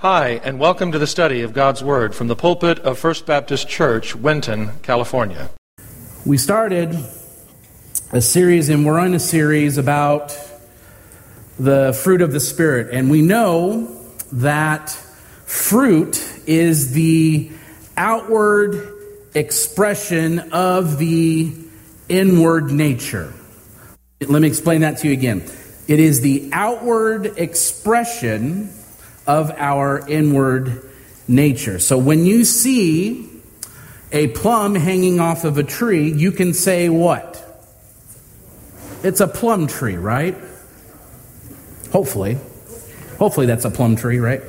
Hi, and welcome to the study of God's Word from the pulpit of First Baptist Church, Winton, California. We started a series, and we're on a series about the fruit of the Spirit. And we know that fruit is the outward expression of the inward nature. Let me explain that to you again. It is the outward expression of our inward nature. So when you see a plum hanging off of a tree, you can say what? It's a plum tree, right? Hopefully. Hopefully that's a plum tree, right?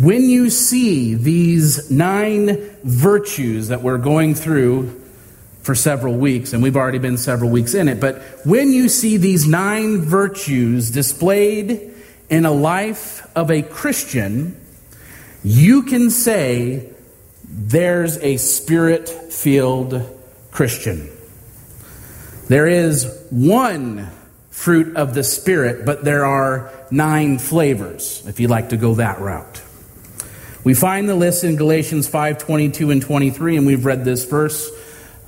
When you see these nine virtues that we're going through for several weeks, and we've already been several weeks in it, but when you see these nine virtues displayed in a life of a Christian, you can say there's a spirit filled Christian. There is one fruit of the Spirit, but there are nine flavors, if you'd like to go that route. We find the list in Galatians 5 22 and 23, and we've read this verse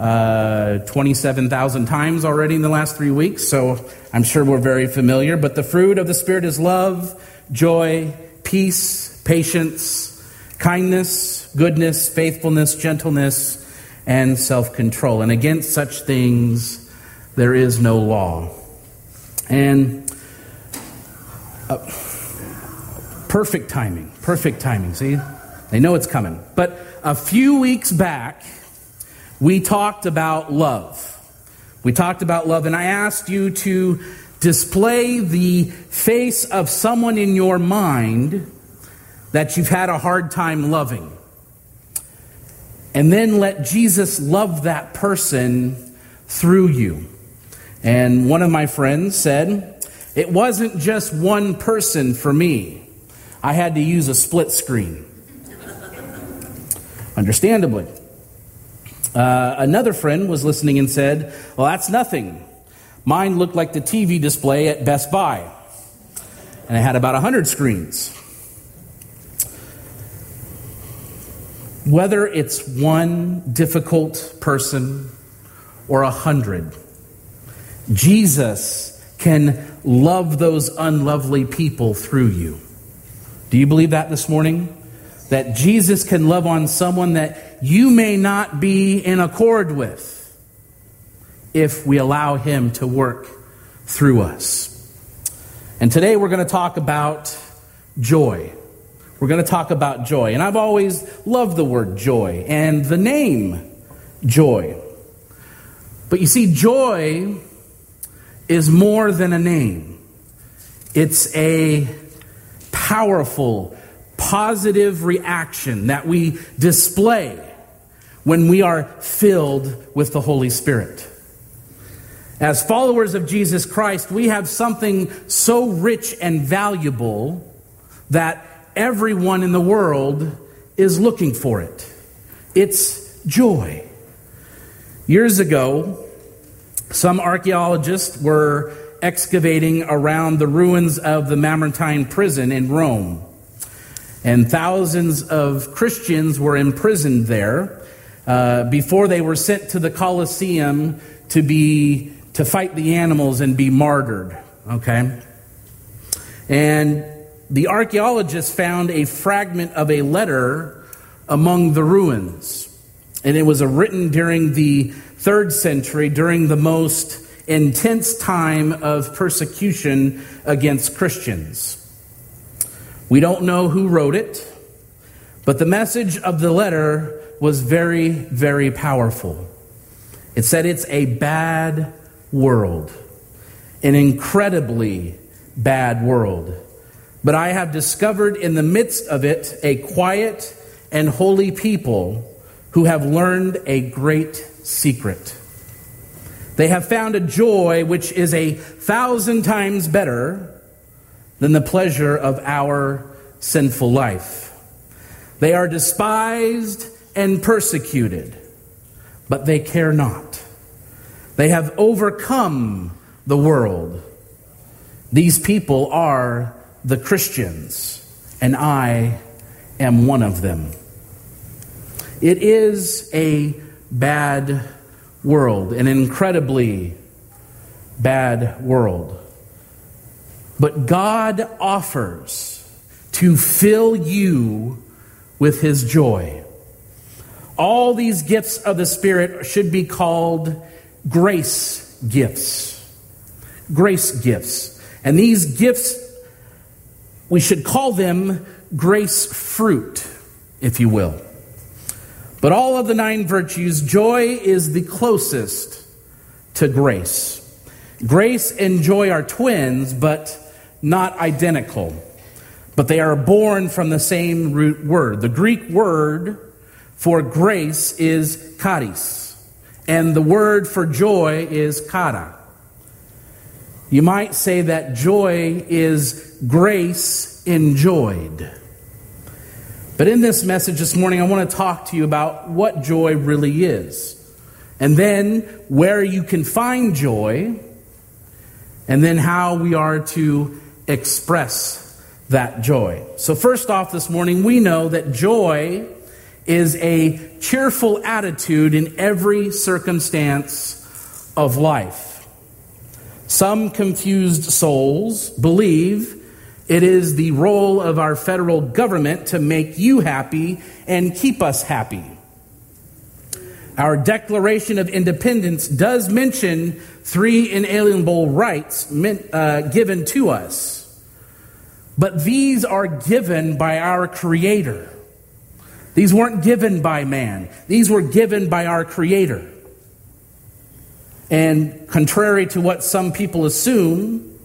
uh, 27,000 times already in the last three weeks, so I'm sure we're very familiar. But the fruit of the Spirit is love, joy, peace, patience, kindness, goodness, faithfulness, gentleness, and self control. And against such things there is no law. And uh, perfect timing, perfect timing. See, they know it's coming. But a few weeks back, we talked about love. We talked about love, and I asked you to display the face of someone in your mind that you've had a hard time loving. And then let Jesus love that person through you. And one of my friends said, It wasn't just one person for me. I had to use a split screen. Understandably. Uh, another friend was listening and said, Well, that's nothing. Mine looked like the TV display at Best Buy, and it had about 100 screens. Whether it's one difficult person or a hundred, Jesus can love those unlovely people through you. Do you believe that this morning? That Jesus can love on someone that you may not be in accord with if we allow Him to work through us. And today we're going to talk about joy. We're going to talk about joy. And I've always loved the word joy and the name joy. But you see, joy is more than a name, it's a powerful, positive reaction that we display when we are filled with the Holy Spirit. As followers of Jesus Christ, we have something so rich and valuable that everyone in the world is looking for it. It's joy. Years ago, some archaeologists were excavating around the ruins of the Mamertine prison in Rome. And thousands of Christians were imprisoned there uh, before they were sent to the Colosseum to be to fight the animals and be martyred. Okay? And the archaeologists found a fragment of a letter among the ruins. And it was written during the third century, during the most intense time of persecution against Christians. We don't know who wrote it, but the message of the letter was very, very powerful. It said it's a bad world, an incredibly bad world. But I have discovered in the midst of it a quiet and holy people who have learned a great secret. They have found a joy which is a thousand times better than the pleasure of our sinful life. They are despised and persecuted, but they care not. They have overcome the world. These people are the Christians, and I am one of them. It is a bad world, an incredibly bad world. But God offers to fill you with his joy. All these gifts of the Spirit should be called grace gifts. Grace gifts. And these gifts, we should call them grace fruit, if you will. But all of the nine virtues, joy is the closest to grace. Grace and joy are twins, but not identical. But they are born from the same root word. The Greek word for grace is charis, and the word for joy is chara. You might say that joy is grace enjoyed. But in this message this morning, I want to talk to you about what joy really is. And then where you can find joy, and then how we are to express that joy. So, first off, this morning, we know that joy is a cheerful attitude in every circumstance of life. Some confused souls believe it is the role of our federal government to make you happy and keep us happy. Our Declaration of Independence does mention three inalienable rights meant, uh, given to us, but these are given by our Creator. These weren't given by man, these were given by our Creator. And contrary to what some people assume,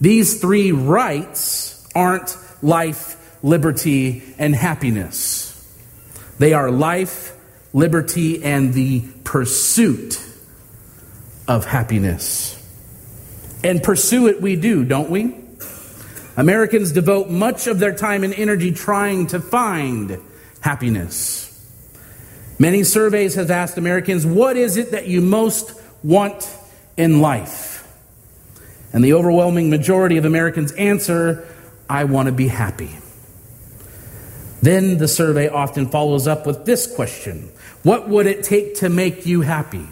these three rights aren't life, liberty, and happiness. They are life, liberty, and the pursuit of happiness. And pursue it we do, don't we? Americans devote much of their time and energy trying to find happiness. Many surveys have asked Americans, what is it that you most want in life? And the overwhelming majority of Americans answer, I want to be happy. Then the survey often follows up with this question What would it take to make you happy?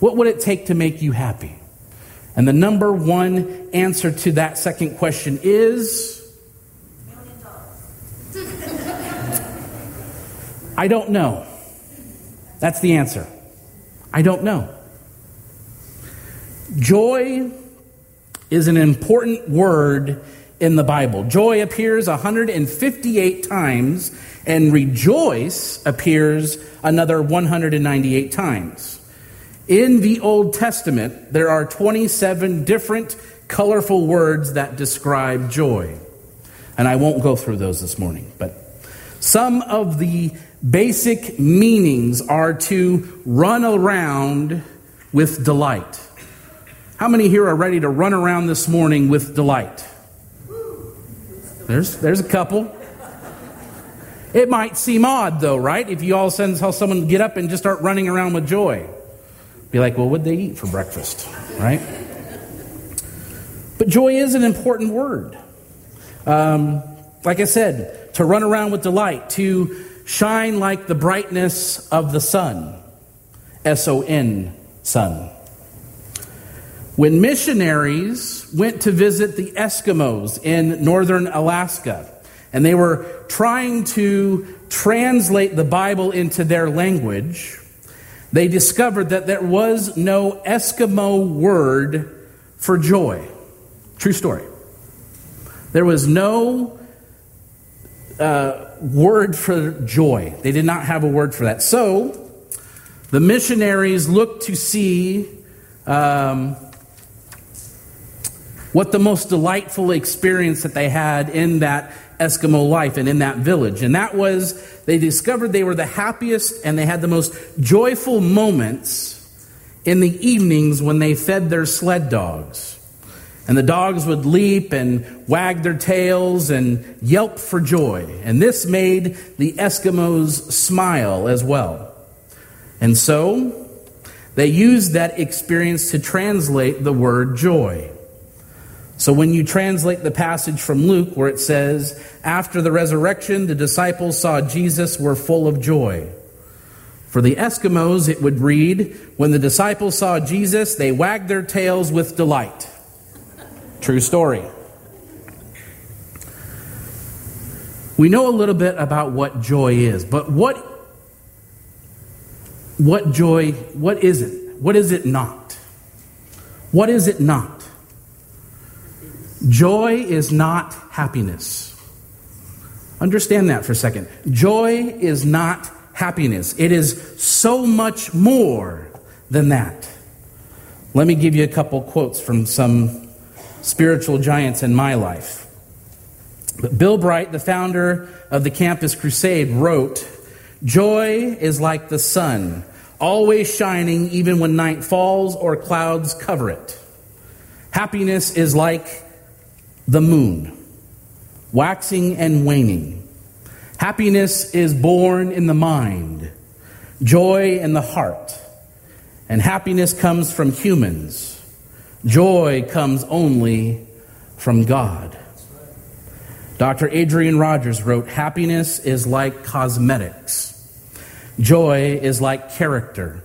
What would it take to make you happy? And the number one answer to that second question is I don't know. That's the answer. I don't know. Joy is an important word in the Bible. Joy appears 158 times, and rejoice appears another 198 times. In the Old Testament, there are 27 different colorful words that describe joy. And I won't go through those this morning, but some of the basic meanings are to run around with delight. How many here are ready to run around this morning with delight? There's, there's a couple. It might seem odd, though, right? If you all of a sudden saw someone get up and just start running around with joy. Be like, well, what'd they eat for breakfast, right? But joy is an important word. Um, like I said, to run around with delight, to shine like the brightness of the sun. S O N, sun. When missionaries went to visit the Eskimos in northern Alaska, and they were trying to translate the Bible into their language, they discovered that there was no Eskimo word for joy. True story. There was no uh, word for joy. They did not have a word for that. So the missionaries looked to see um, what the most delightful experience that they had in that Eskimo life and in that village. And that was, they discovered they were the happiest and they had the most joyful moments in the evenings when they fed their sled dogs. And the dogs would leap and wag their tails and yelp for joy. And this made the Eskimos smile as well. And so, they used that experience to translate the word joy. So when you translate the passage from Luke where it says, After the resurrection, the disciples saw Jesus were full of joy. For the Eskimos, it would read, When the disciples saw Jesus, they wagged their tails with delight. True story. We know a little bit about what joy is, but what what joy, what is it? What is it not? What is it not? Joy is not happiness. Understand that for a second. Joy is not happiness, it is so much more than that. Let me give you a couple quotes from some spiritual giants in my life. But Bill Bright, the founder of the Campus Crusade, wrote Joy is like the sun, always shining even when night falls or clouds cover it. Happiness is like the moon, waxing and waning. Happiness is born in the mind, joy in the heart, and happiness comes from humans. Joy comes only from God. Dr. Adrian Rogers wrote Happiness is like cosmetics, joy is like character.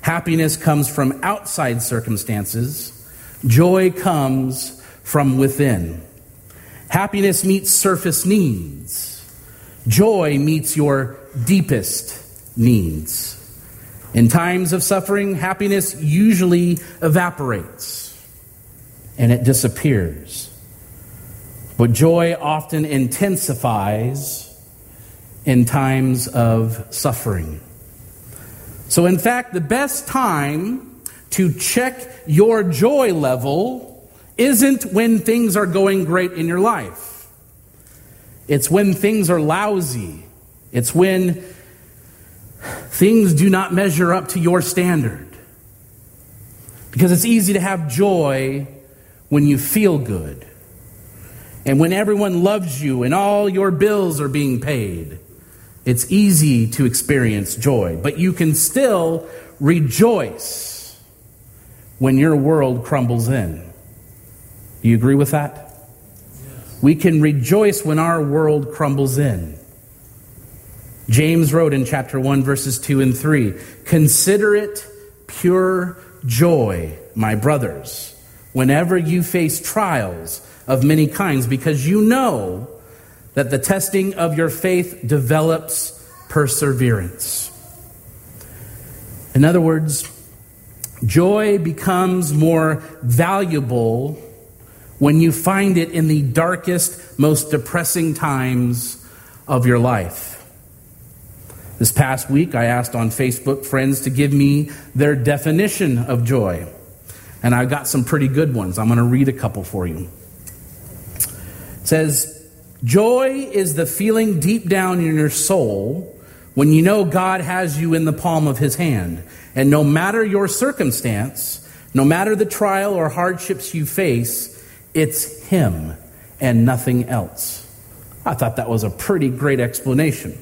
Happiness comes from outside circumstances, joy comes from within. Happiness meets surface needs. Joy meets your deepest needs. In times of suffering, happiness usually evaporates and it disappears. But joy often intensifies in times of suffering. So, in fact, the best time to check your joy level isn't when things are going great in your life. It's when things are lousy. It's when things do not measure up to your standard. Because it's easy to have joy when you feel good. And when everyone loves you and all your bills are being paid, it's easy to experience joy. But you can still rejoice when your world crumbles in. Do you agree with that? We can rejoice when our world crumbles in. James wrote in chapter 1, verses 2 and 3 Consider it pure joy, my brothers, whenever you face trials of many kinds, because you know that the testing of your faith develops perseverance. In other words, joy becomes more valuable when you find it in the darkest, most depressing times of your life. This past week, I asked on Facebook friends to give me their definition of joy. And I got some pretty good ones. I'm going to read a couple for you. It says, Joy is the feeling deep down in your soul when you know God has you in the palm of his hand. And no matter your circumstance, no matter the trial or hardships you face, it's Him and nothing else. I thought that was a pretty great explanation.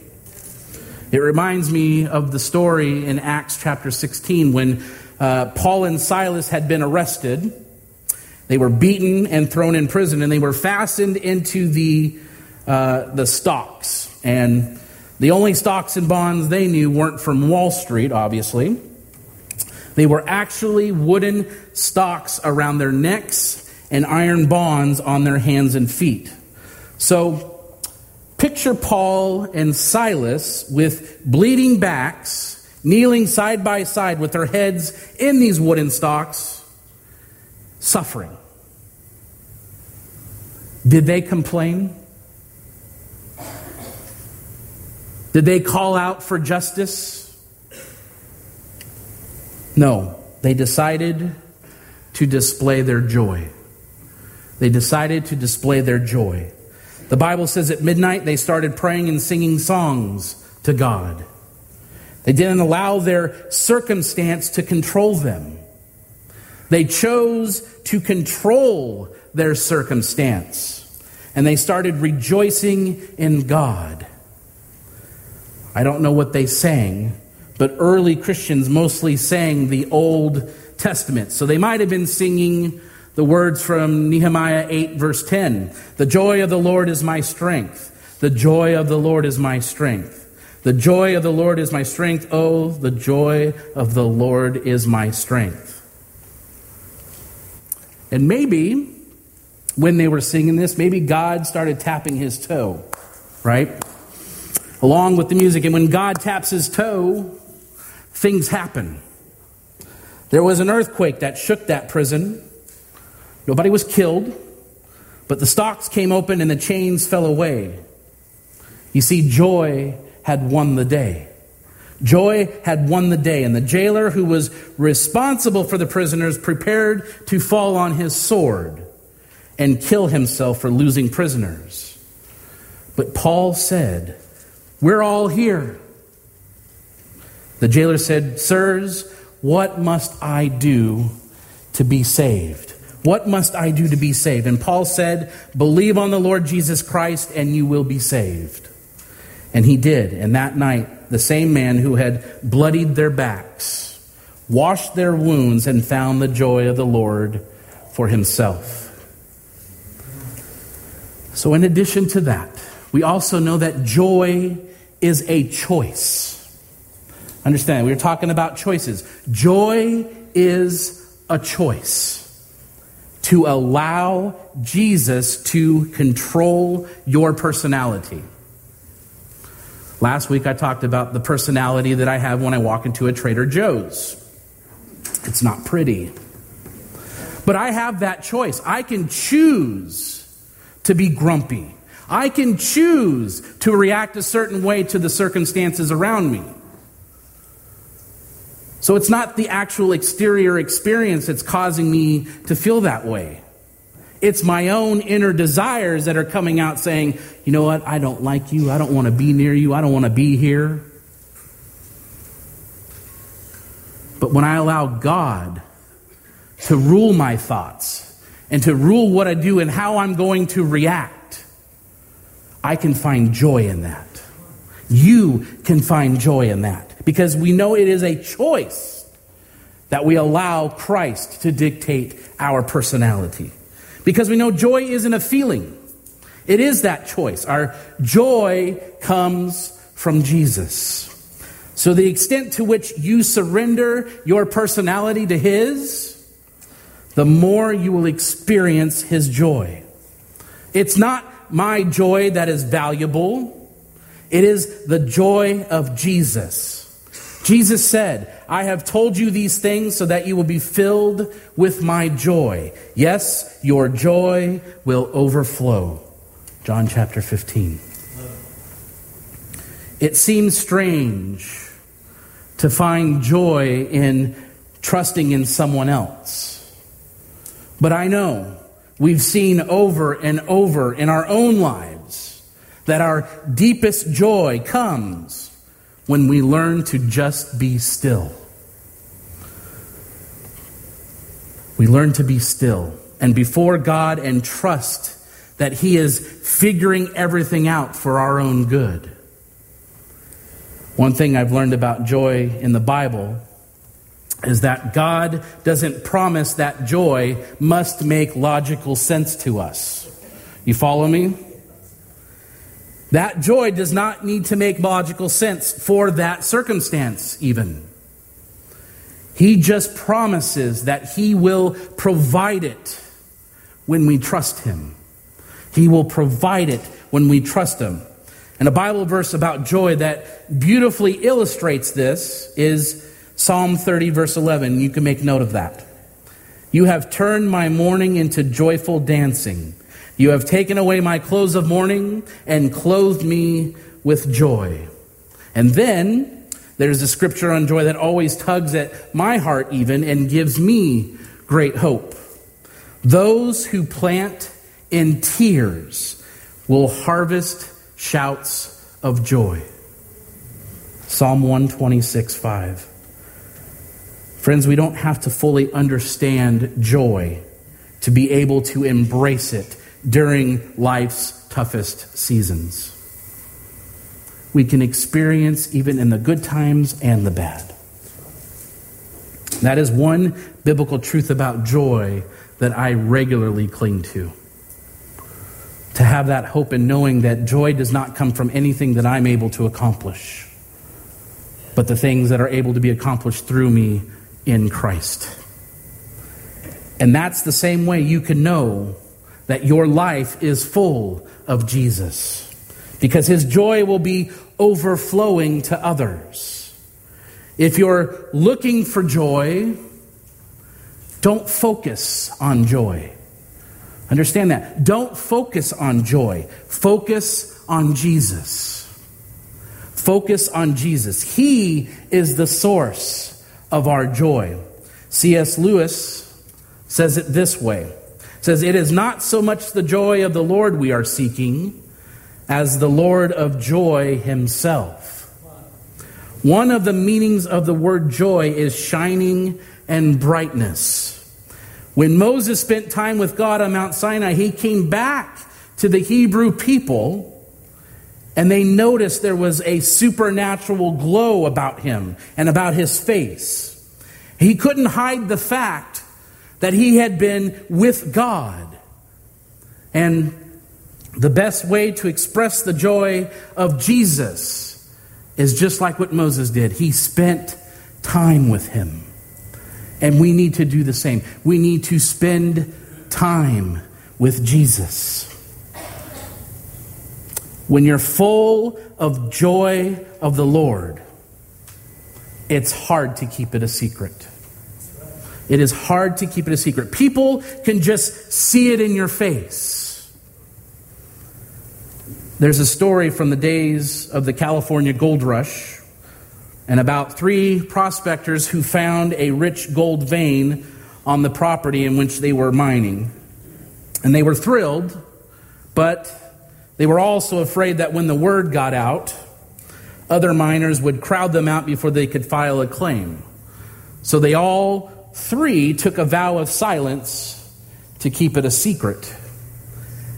It reminds me of the story in Acts chapter 16 when uh, Paul and Silas had been arrested. They were beaten and thrown in prison, and they were fastened into the, uh, the stocks. And the only stocks and bonds they knew weren't from Wall Street, obviously. They were actually wooden stocks around their necks and iron bonds on their hands and feet. So, picture Paul and Silas with bleeding backs, kneeling side by side with their heads in these wooden stocks, suffering. Did they complain? Did they call out for justice? No, they decided to display their joy they decided to display their joy. The Bible says at midnight they started praying and singing songs to God. They didn't allow their circumstance to control them. They chose to control their circumstance. And they started rejoicing in God. I don't know what they sang, but early Christians mostly sang the Old Testament. So they might have been singing the words from Nehemiah 8, verse 10 The joy of the Lord is my strength. The joy of the Lord is my strength. The joy of the Lord is my strength. Oh, the joy of the Lord is my strength. And maybe when they were singing this, maybe God started tapping his toe, right? Along with the music. And when God taps his toe, things happen. There was an earthquake that shook that prison. Nobody was killed, but the stocks came open and the chains fell away. You see, joy had won the day. Joy had won the day, and the jailer who was responsible for the prisoners prepared to fall on his sword and kill himself for losing prisoners. But Paul said, We're all here. The jailer said, Sirs, what must I do to be saved? What must I do to be saved? And Paul said, Believe on the Lord Jesus Christ and you will be saved. And he did. And that night, the same man who had bloodied their backs washed their wounds and found the joy of the Lord for himself. So, in addition to that, we also know that joy is a choice. Understand, we are talking about choices. Joy is a choice to allow Jesus to control your personality. Last week I talked about the personality that I have when I walk into a Trader Joe's. It's not pretty. But I have that choice. I can choose to be grumpy. I can choose to react a certain way to the circumstances around me. So it's not the actual exterior experience that's causing me to feel that way. It's my own inner desires that are coming out saying, you know what, I don't like you. I don't want to be near you. I don't want to be here. But when I allow God to rule my thoughts, and to rule what I do and how I'm going to react, I can find joy in that. You can find joy in that because we know it is a choice that we allow Christ to dictate our personality. Because we know joy isn't a feeling, it is that choice. Our joy comes from Jesus. So, the extent to which you surrender your personality to His, the more you will experience his joy. It's not my joy that is valuable, it is the joy of Jesus. Jesus said, I have told you these things so that you will be filled with my joy. Yes, your joy will overflow. John chapter 15. It seems strange to find joy in trusting in someone else. But I know we've seen over and over in our own lives that our deepest joy comes when we learn to just be still. We learn to be still and before God and trust that He is figuring everything out for our own good. One thing I've learned about joy in the Bible is that God doesn't promise that joy must make logical sense to us. You follow me? That joy does not need to make logical sense for that circumstance, even. He just promises that He will provide it when we trust Him. He will provide it when we trust Him. And a Bible verse about joy that beautifully illustrates this is Psalm 30, verse 11. You can make note of that. You have turned my mourning into joyful dancing. You have taken away my clothes of mourning and clothed me with joy. And then there's a scripture on joy that always tugs at my heart, even, and gives me great hope. Those who plant in tears will harvest shouts of joy. Psalm 126, 5. Friends, we don't have to fully understand joy to be able to embrace it during life's toughest seasons. We can experience even in the good times and the bad. That is one biblical truth about joy that I regularly cling to. To have that hope in knowing that joy does not come from anything that I'm able to accomplish, but the things that are able to be accomplished through me in Christ. And that's the same way you can know that your life is full of Jesus, because his joy will be overflowing to others. If you're looking for joy, don't focus on joy. Understand that. Don't focus on joy. Focus on Jesus. Focus on Jesus. He is the source of our joy. C.S. Lewis says it this way. Says it is not so much the joy of the Lord we are seeking as the Lord of joy himself. One of the meanings of the word joy is shining and brightness. When Moses spent time with God on Mount Sinai, he came back to the Hebrew people and they noticed there was a supernatural glow about him and about his face. He couldn't hide the fact that he had been with God. And the best way to express the joy of Jesus is just like what Moses did. He spent time with him. And we need to do the same. We need to spend time with Jesus. When you're full of joy of the Lord, it's hard to keep it a secret. It is hard to keep it a secret. People can just see it in your face. There's a story from the days of the California gold rush and about three prospectors who found a rich gold vein on the property in which they were mining. And they were thrilled, but they were also afraid that when the word got out, other miners would crowd them out before they could file a claim. So they all three took a vow of silence to keep it a secret.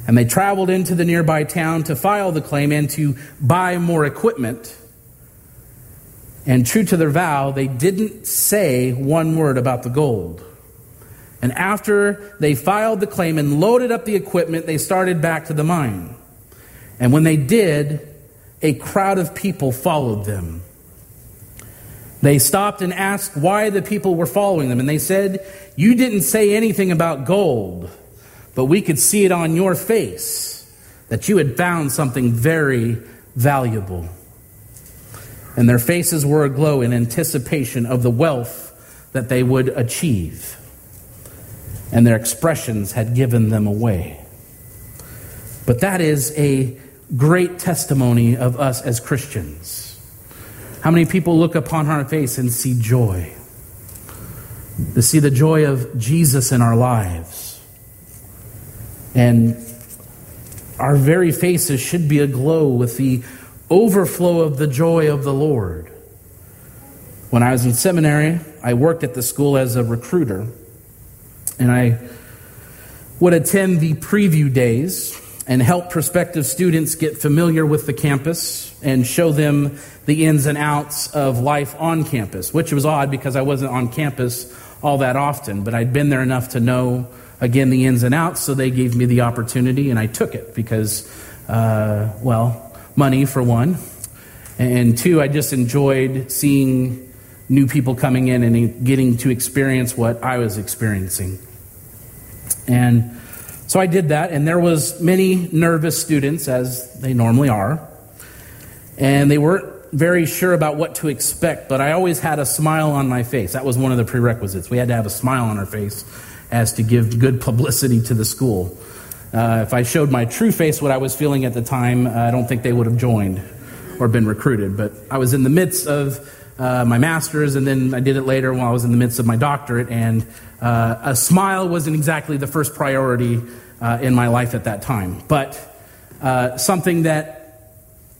And they traveled into the nearby town to file the claim and to buy more equipment. And true to their vow, they didn't say one word about the gold. And after they filed the claim and loaded up the equipment, they started back to the mine. And when they did, a crowd of people followed them. They stopped and asked why the people were following them. And they said, You didn't say anything about gold, but we could see it on your face that you had found something very valuable. And their faces were aglow in anticipation of the wealth that they would achieve. And their expressions had given them away. But that is a great testimony of us as Christians how many people look upon our face and see joy? To see the joy of Jesus in our lives. And our very faces should be aglow with the overflow of the joy of the Lord. When I was in seminary, I worked at the school as a recruiter, and I would attend the preview days and help prospective students get familiar with the campus and show them the ins and outs of life on campus, which was odd because I wasn't on campus all that often, but I'd been there enough to know, again, the ins and outs, so they gave me the opportunity, and I took it because, uh, well, money for one, and two, I just enjoyed seeing new people coming in and getting to experience what I was experiencing. And so I did that, and there was many nervous students, as they normally are, and they weren't very sure about what to expect, but I always had a smile on my face. That was one of the prerequisites. We had to have a smile on our face as to give good publicity to the school. Uh, if I showed my true face, what I was feeling at the time, uh, I don't think they would have joined or been recruited. But I was in the midst of uh, my master's, and then I did it later while I was in the midst of my doctorate, and uh, a smile wasn't exactly the first priority uh, in my life at that time. But uh, something that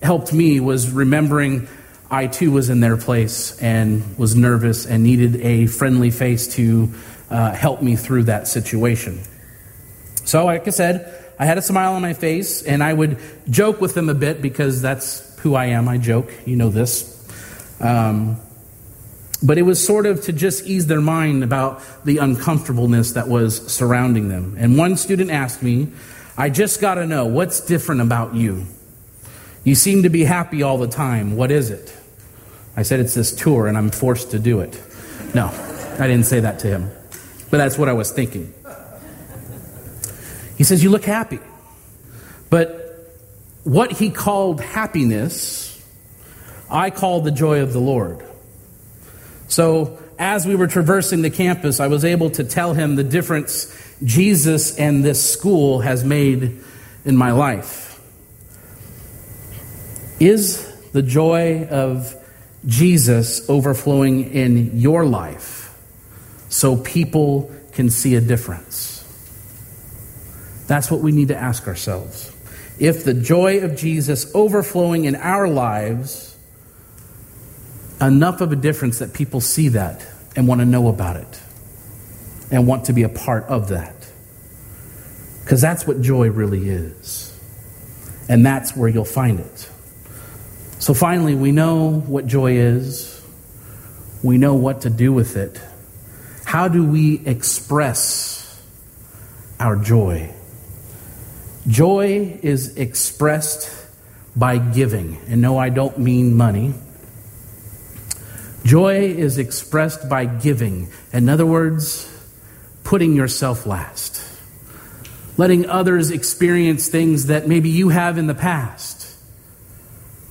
helped me was remembering I too was in their place and was nervous and needed a friendly face to uh, help me through that situation. So, like I said, I had a smile on my face and I would joke with them a bit because that's who I am. I joke, you know this. Um, But it was sort of to just ease their mind about the uncomfortableness that was surrounding them. And one student asked me, I just got to know what's different about you. You seem to be happy all the time. What is it? I said, It's this tour, and I'm forced to do it. No, I didn't say that to him, but that's what I was thinking. He says, You look happy. But what he called happiness, I call the joy of the Lord. So, as we were traversing the campus, I was able to tell him the difference Jesus and this school has made in my life. Is the joy of Jesus overflowing in your life so people can see a difference? That's what we need to ask ourselves. If the joy of Jesus overflowing in our lives enough of a difference that people see that and want to know about it and want to be a part of that. Because that's what joy really is. And that's where you'll find it. So finally, we know what joy is, we know what to do with it. How do we express our joy? Joy is expressed by giving. And no, I don't mean money. Joy is expressed by giving. In other words, putting yourself last. Letting others experience things that maybe you have in the past,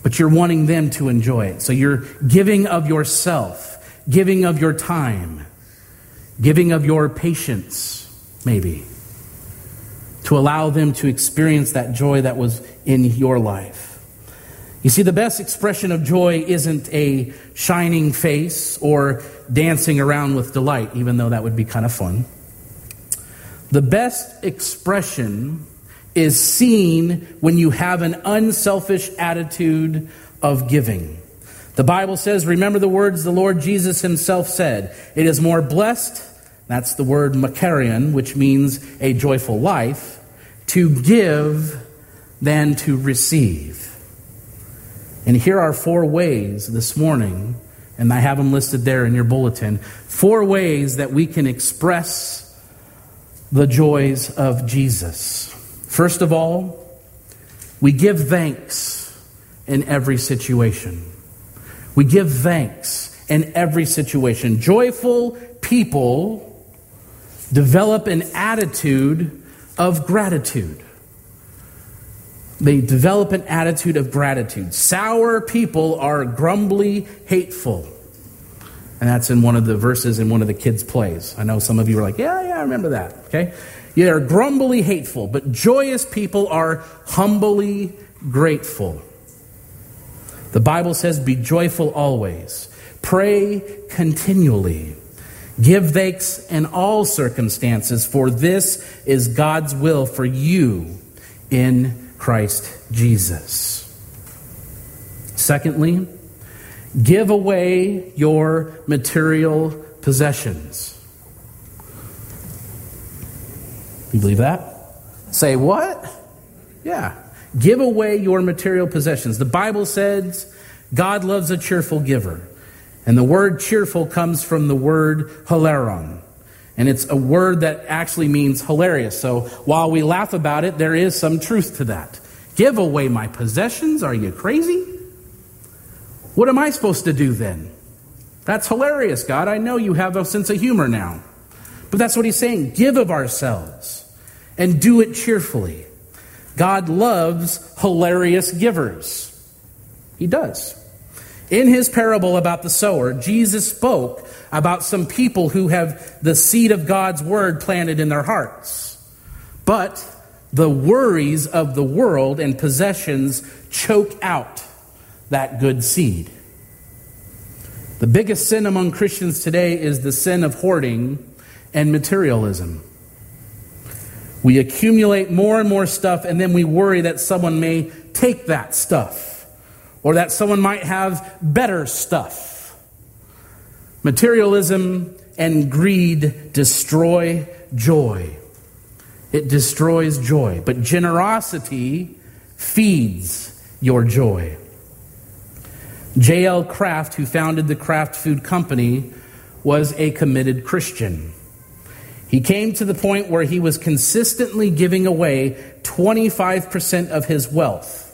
but you're wanting them to enjoy it. So you're giving of yourself, giving of your time, giving of your patience, maybe, to allow them to experience that joy that was in your life. You see, the best expression of joy isn't a shining face or dancing around with delight, even though that would be kind of fun. The best expression is seen when you have an unselfish attitude of giving. The Bible says, Remember the words the Lord Jesus himself said, It is more blessed, that's the word makarion, which means a joyful life, to give than to receive. And here are four ways this morning, and I have them listed there in your bulletin. Four ways that we can express the joys of Jesus. First of all, we give thanks in every situation. We give thanks in every situation. Joyful people develop an attitude of gratitude. They develop an attitude of gratitude. Sour people are grumbly, hateful. And that's in one of the verses in one of the kids' plays. I know some of you are like, yeah, yeah, I remember that. Okay? Yeah, they're grumbly hateful, but joyous people are humbly grateful. The Bible says, be joyful always, pray continually. Give thanks in all circumstances, for this is God's will for you in Christ Jesus. Secondly, give away your material possessions. You believe that? Say what? Yeah. Give away your material possessions. The Bible says God loves a cheerful giver. And the word cheerful comes from the word hilaron. And it's a word that actually means hilarious. So while we laugh about it, there is some truth to that. Give away my possessions? Are you crazy? What am I supposed to do then? That's hilarious, God. I know you have a sense of humor now. But that's what he's saying. Give of ourselves and do it cheerfully. God loves hilarious givers. He does. In his parable about the sower, Jesus spoke about some people who have the seed of God's word planted in their hearts. But the worries of the world and possessions choke out that good seed. The biggest sin among Christians today is the sin of hoarding and materialism. We accumulate more and more stuff, and then we worry that someone may take that stuff or that someone might have better stuff. Materialism and greed destroy joy. It destroys joy. But generosity feeds your joy. J.L. Kraft, who founded the Kraft Food Company, was a committed Christian. He came to the point where he was consistently giving away 25% of his wealth.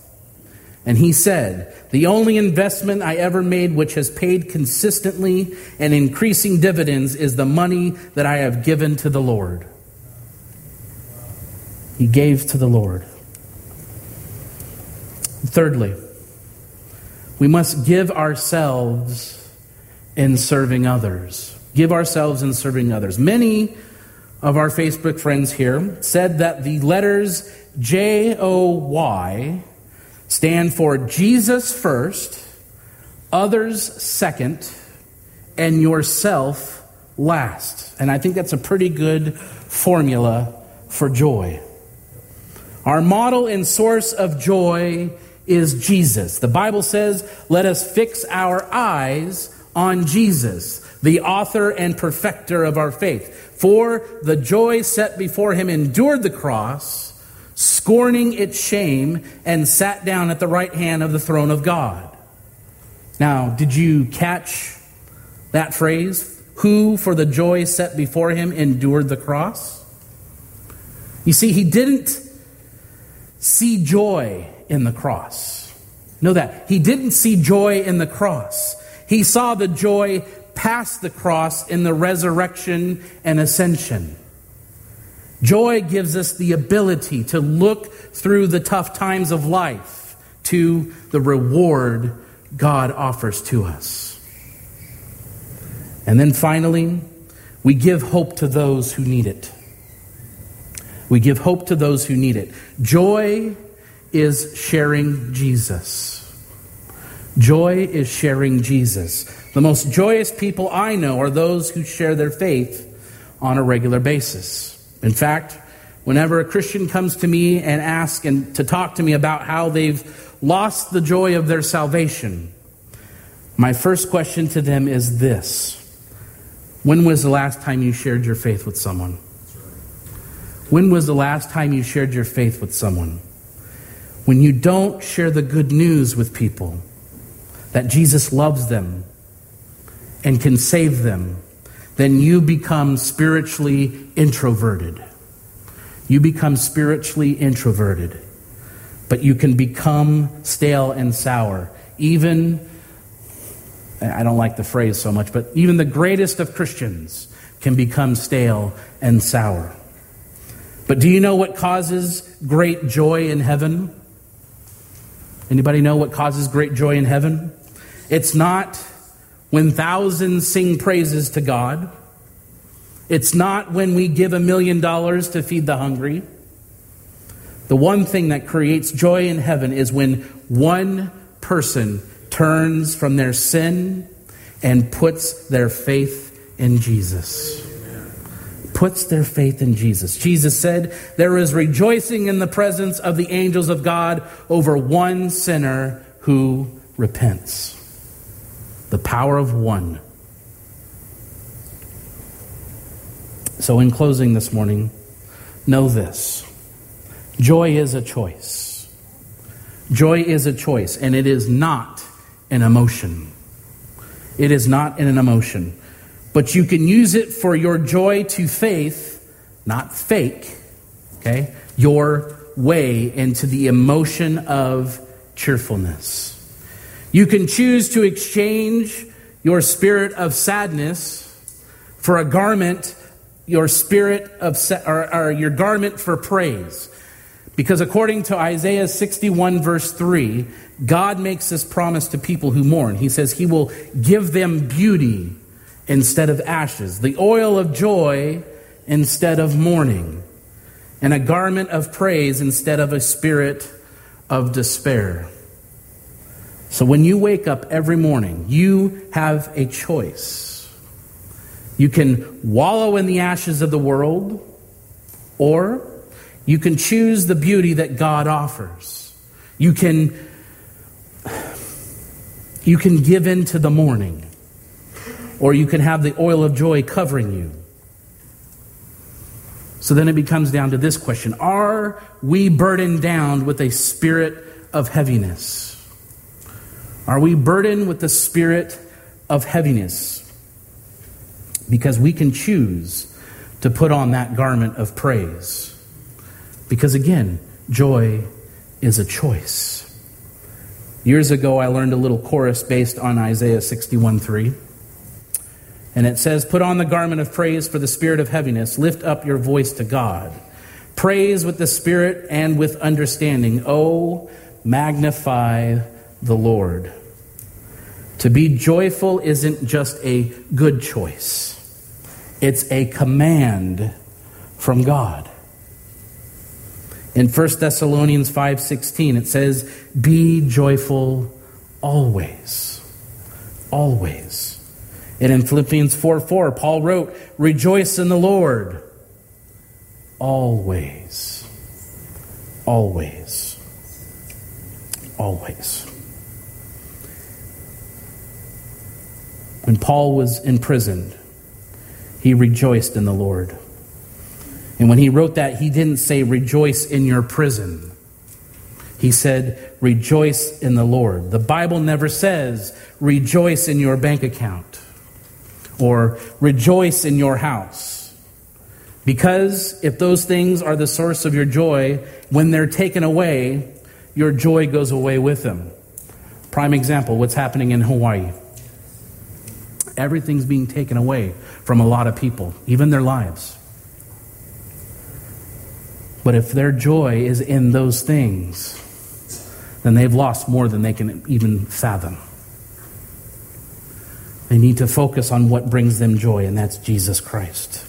And he said, The only investment I ever made which has paid consistently and increasing dividends is the money that I have given to the Lord. He gave to the Lord. Thirdly, we must give ourselves in serving others. Give ourselves in serving others. Many of our Facebook friends here said that the letters J O Y stand for Jesus first, others second, and yourself last. And I think that's a pretty good formula for joy. Our model and source of joy is Jesus. The Bible says, let us fix our eyes on Jesus, the author and perfecter of our faith. For the joy set before him endured the cross, scorning its shame, and sat down at the right hand of the throne of God. Now, did you catch that phrase? Who, for the joy set before him, endured the cross? You see, he didn't see joy in the cross. Know that. He didn't see joy in the cross. He saw the joy past the cross in the resurrection and ascension. Joy gives us the ability to look through the tough times of life to the reward God offers to us. And then finally, we give hope to those who need it. We give hope to those who need it. Joy is sharing Jesus. Joy is sharing Jesus. The most joyous people I know are those who share their faith on a regular basis. In fact, whenever a Christian comes to me and asks and to talk to me about how they've lost the joy of their salvation, my first question to them is this When was the last time you shared your faith with someone? When was the last time you shared your faith with someone? When you don't share the good news with people that Jesus loves them and can save them, then you become spiritually introverted. You become spiritually introverted. But you can become stale and sour. Even, I don't like the phrase so much, but even the greatest of Christians can become stale and sour. But do you know what causes great joy in heaven? Anybody know what causes great joy in heaven? It's not when thousands sing praises to God. It's not when we give a million dollars to feed the hungry. The one thing that creates joy in heaven is when one person turns from their sin and puts their faith in Jesus puts their faith in Jesus. Jesus said, There is rejoicing in the presence of the angels of God over one sinner who repents. The power of one. So, in closing this morning, know this joy is a choice. Joy is a choice, and it is not an emotion. It is not an emotion. But you can use it for your joy to faith, not fake, okay? Your way into the emotion of cheerfulness. You can choose to exchange your spirit of sadness for a garment, your spirit of, or, or your garment for praise. Because according to Isaiah 61, verse 3, God makes this promise to people who mourn. He says, He will give them beauty instead of ashes, the oil of joy instead of mourning, and a garment of praise instead of a spirit of despair. So when you wake up every mourning, you have a choice. You can wallow in the ashes of the world, or you can choose the beauty that God offers. You can, you can give in to the morning or you can have the oil of joy covering you. So then it becomes down to this question Are we burdened down with a spirit of heaviness? Are we burdened with the spirit of heaviness? Because we can choose to put on that garment of praise. Because again, joy is a choice. Years ago, I learned a little chorus based on Isaiah 61 3. And it says, Put on the garment of praise for the spirit of heaviness. Lift up your voice to God. Praise with the spirit and with understanding. Oh, magnify the Lord. To be joyful isn't just a good choice, it's a command from God. In 1 Thessalonians 5:16 it says, "Be joyful always." Always. And in Philippians 4 4, Paul wrote, Rejoice in the Lord always. Always. Always. When Paul was imprisoned, he rejoiced in the Lord. And when he wrote that, he didn't say, Rejoice in your prison. He said, Rejoice in the Lord. The Bible never says, Rejoice in your bank account or rejoice in your house. Because if those things are the source of your joy, when they're taken away, your joy goes away with them. Prime example what's happening in Hawaii. Everything's being taken away from a lot of people, even their lives. But if their joy is in those things, then they've lost more than they can even fathom. They need to focus on what brings them joy, and that's Jesus Christ.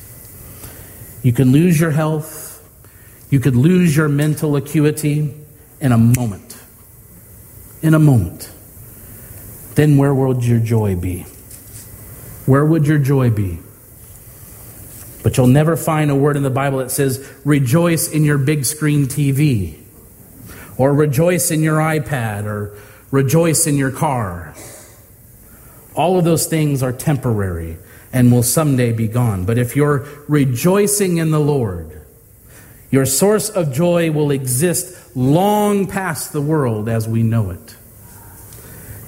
You can lose your health, you could lose your mental acuity in a moment. In a moment. Then where would your joy be? Where would your joy be? But you'll never find a word in the Bible that says, rejoice in your big screen TV, or rejoice in your iPad, or rejoice in your car. All of those things are temporary and will someday be gone. But if you're rejoicing in the Lord, your source of joy will exist long past the world as we know it.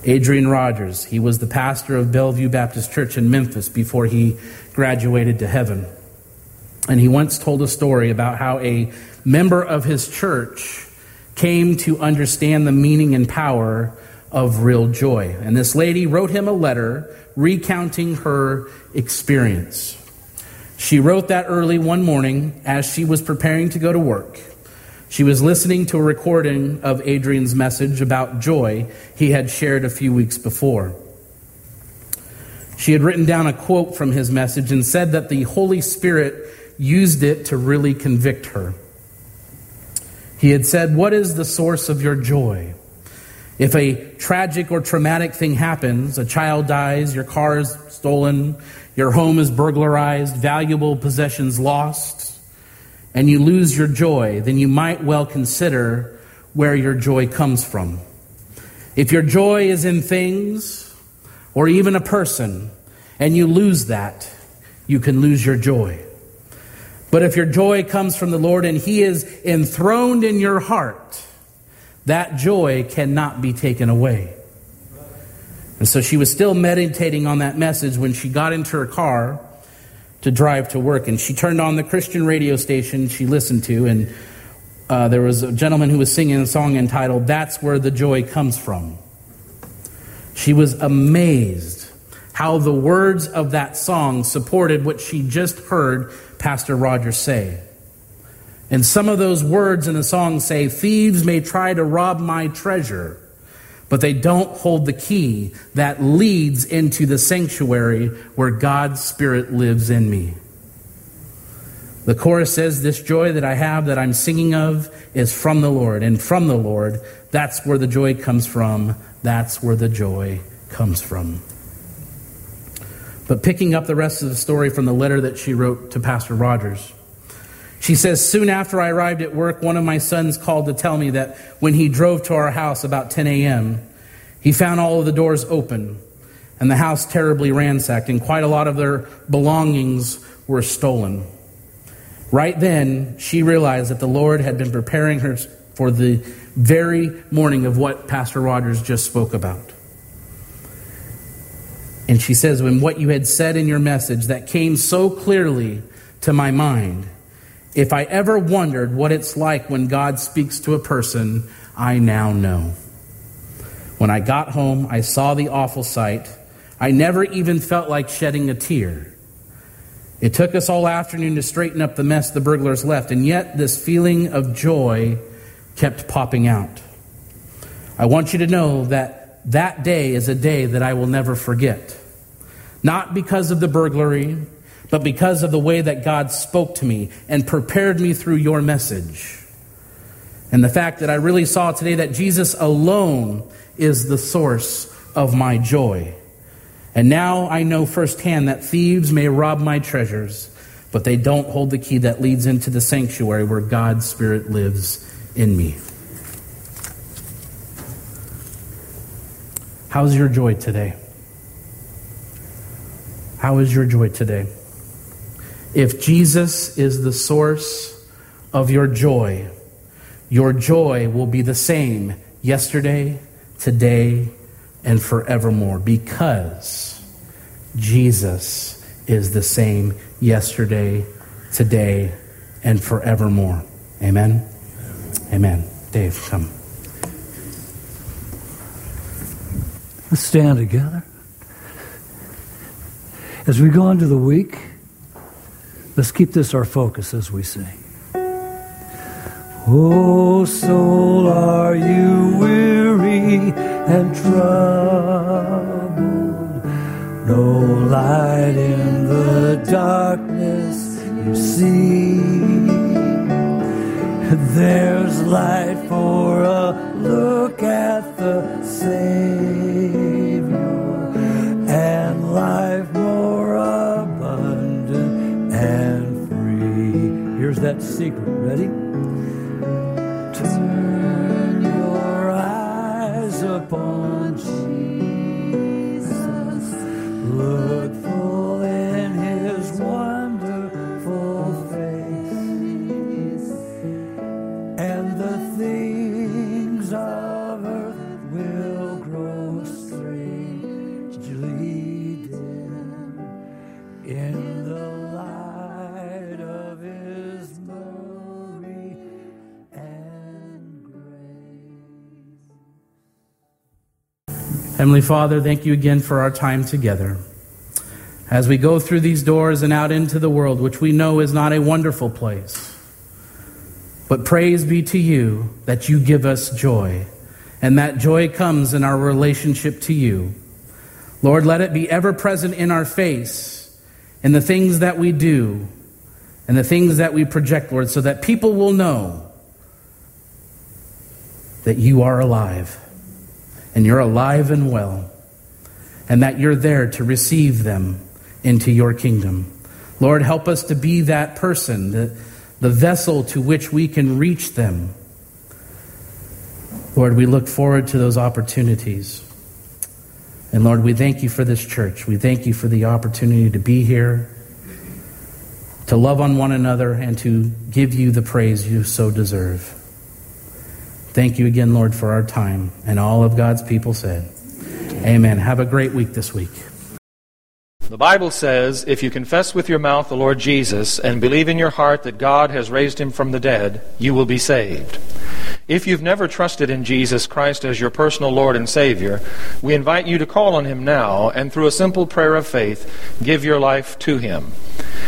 Adrian Rogers, he was the pastor of Bellevue Baptist Church in Memphis before he graduated to heaven. And he once told a story about how a member of his church came to understand the meaning and power of real joy. And this lady wrote him a letter recounting her experience. She wrote that early one morning as she was preparing to go to work. She was listening to a recording of Adrian's message about joy he had shared a few weeks before. She had written down a quote from his message and said that the Holy Spirit used it to really convict her. He had said, What is the source of your joy? If a tragic or traumatic thing happens, a child dies, your car is stolen, your home is burglarized, valuable possessions lost, and you lose your joy, then you might well consider where your joy comes from. If your joy is in things or even a person, and you lose that, you can lose your joy. But if your joy comes from the Lord and He is enthroned in your heart, that joy cannot be taken away. And so she was still meditating on that message when she got into her car to drive to work. And she turned on the Christian radio station she listened to, and uh, there was a gentleman who was singing a song entitled, That's Where the Joy Comes From. She was amazed how the words of that song supported what she just heard Pastor Rogers say. And some of those words in the song say, Thieves may try to rob my treasure, but they don't hold the key that leads into the sanctuary where God's Spirit lives in me. The chorus says, This joy that I have, that I'm singing of, is from the Lord. And from the Lord, that's where the joy comes from. That's where the joy comes from. But picking up the rest of the story from the letter that she wrote to Pastor Rogers. She says, Soon after I arrived at work, one of my sons called to tell me that when he drove to our house about 10 a.m., he found all of the doors open and the house terribly ransacked, and quite a lot of their belongings were stolen. Right then, she realized that the Lord had been preparing her for the very morning of what Pastor Rogers just spoke about. And she says, When what you had said in your message that came so clearly to my mind, if I ever wondered what it's like when God speaks to a person, I now know. When I got home, I saw the awful sight. I never even felt like shedding a tear. It took us all afternoon to straighten up the mess the burglars left, and yet this feeling of joy kept popping out. I want you to know that that day is a day that I will never forget. Not because of the burglary, but because of the way that God spoke to me and prepared me through your message. And the fact that I really saw today that Jesus alone is the source of my joy. And now I know firsthand that thieves may rob my treasures, but they don't hold the key that leads into the sanctuary where God's Spirit lives in me. How's your joy today? How is your joy today? If Jesus is the source of your joy, your joy will be the same yesterday, today, and forevermore because Jesus is the same yesterday, today, and forevermore. Amen? Amen. Dave, come. Let's stand together. As we go into the week, let's keep this our focus as we sing. Oh, soul, are you weary and troubled? No light in the darkness you see. There's light for a look at the Savior secret. Ready? Heavenly Father, thank you again for our time together. As we go through these doors and out into the world, which we know is not a wonderful place, but praise be to you that you give us joy, and that joy comes in our relationship to you. Lord, let it be ever present in our face, in the things that we do, and the things that we project, Lord, so that people will know that you are alive and you're alive and well, and that you're there to receive them into your kingdom. Lord, help us to be that person, the, the vessel to which we can reach them. Lord, we look forward to those opportunities. And Lord, we thank you for this church. We thank you for the opportunity to be here, to love on one another, and to give you the praise you so deserve. Thank you again, Lord, for our time. And all of God's people said, Amen. Have a great week this week. The Bible says, if you confess with your mouth the Lord Jesus and believe in your heart that God has raised him from the dead, you will be saved. If you've never trusted in Jesus Christ as your personal Lord and Savior, we invite you to call on him now and through a simple prayer of faith, give your life to him.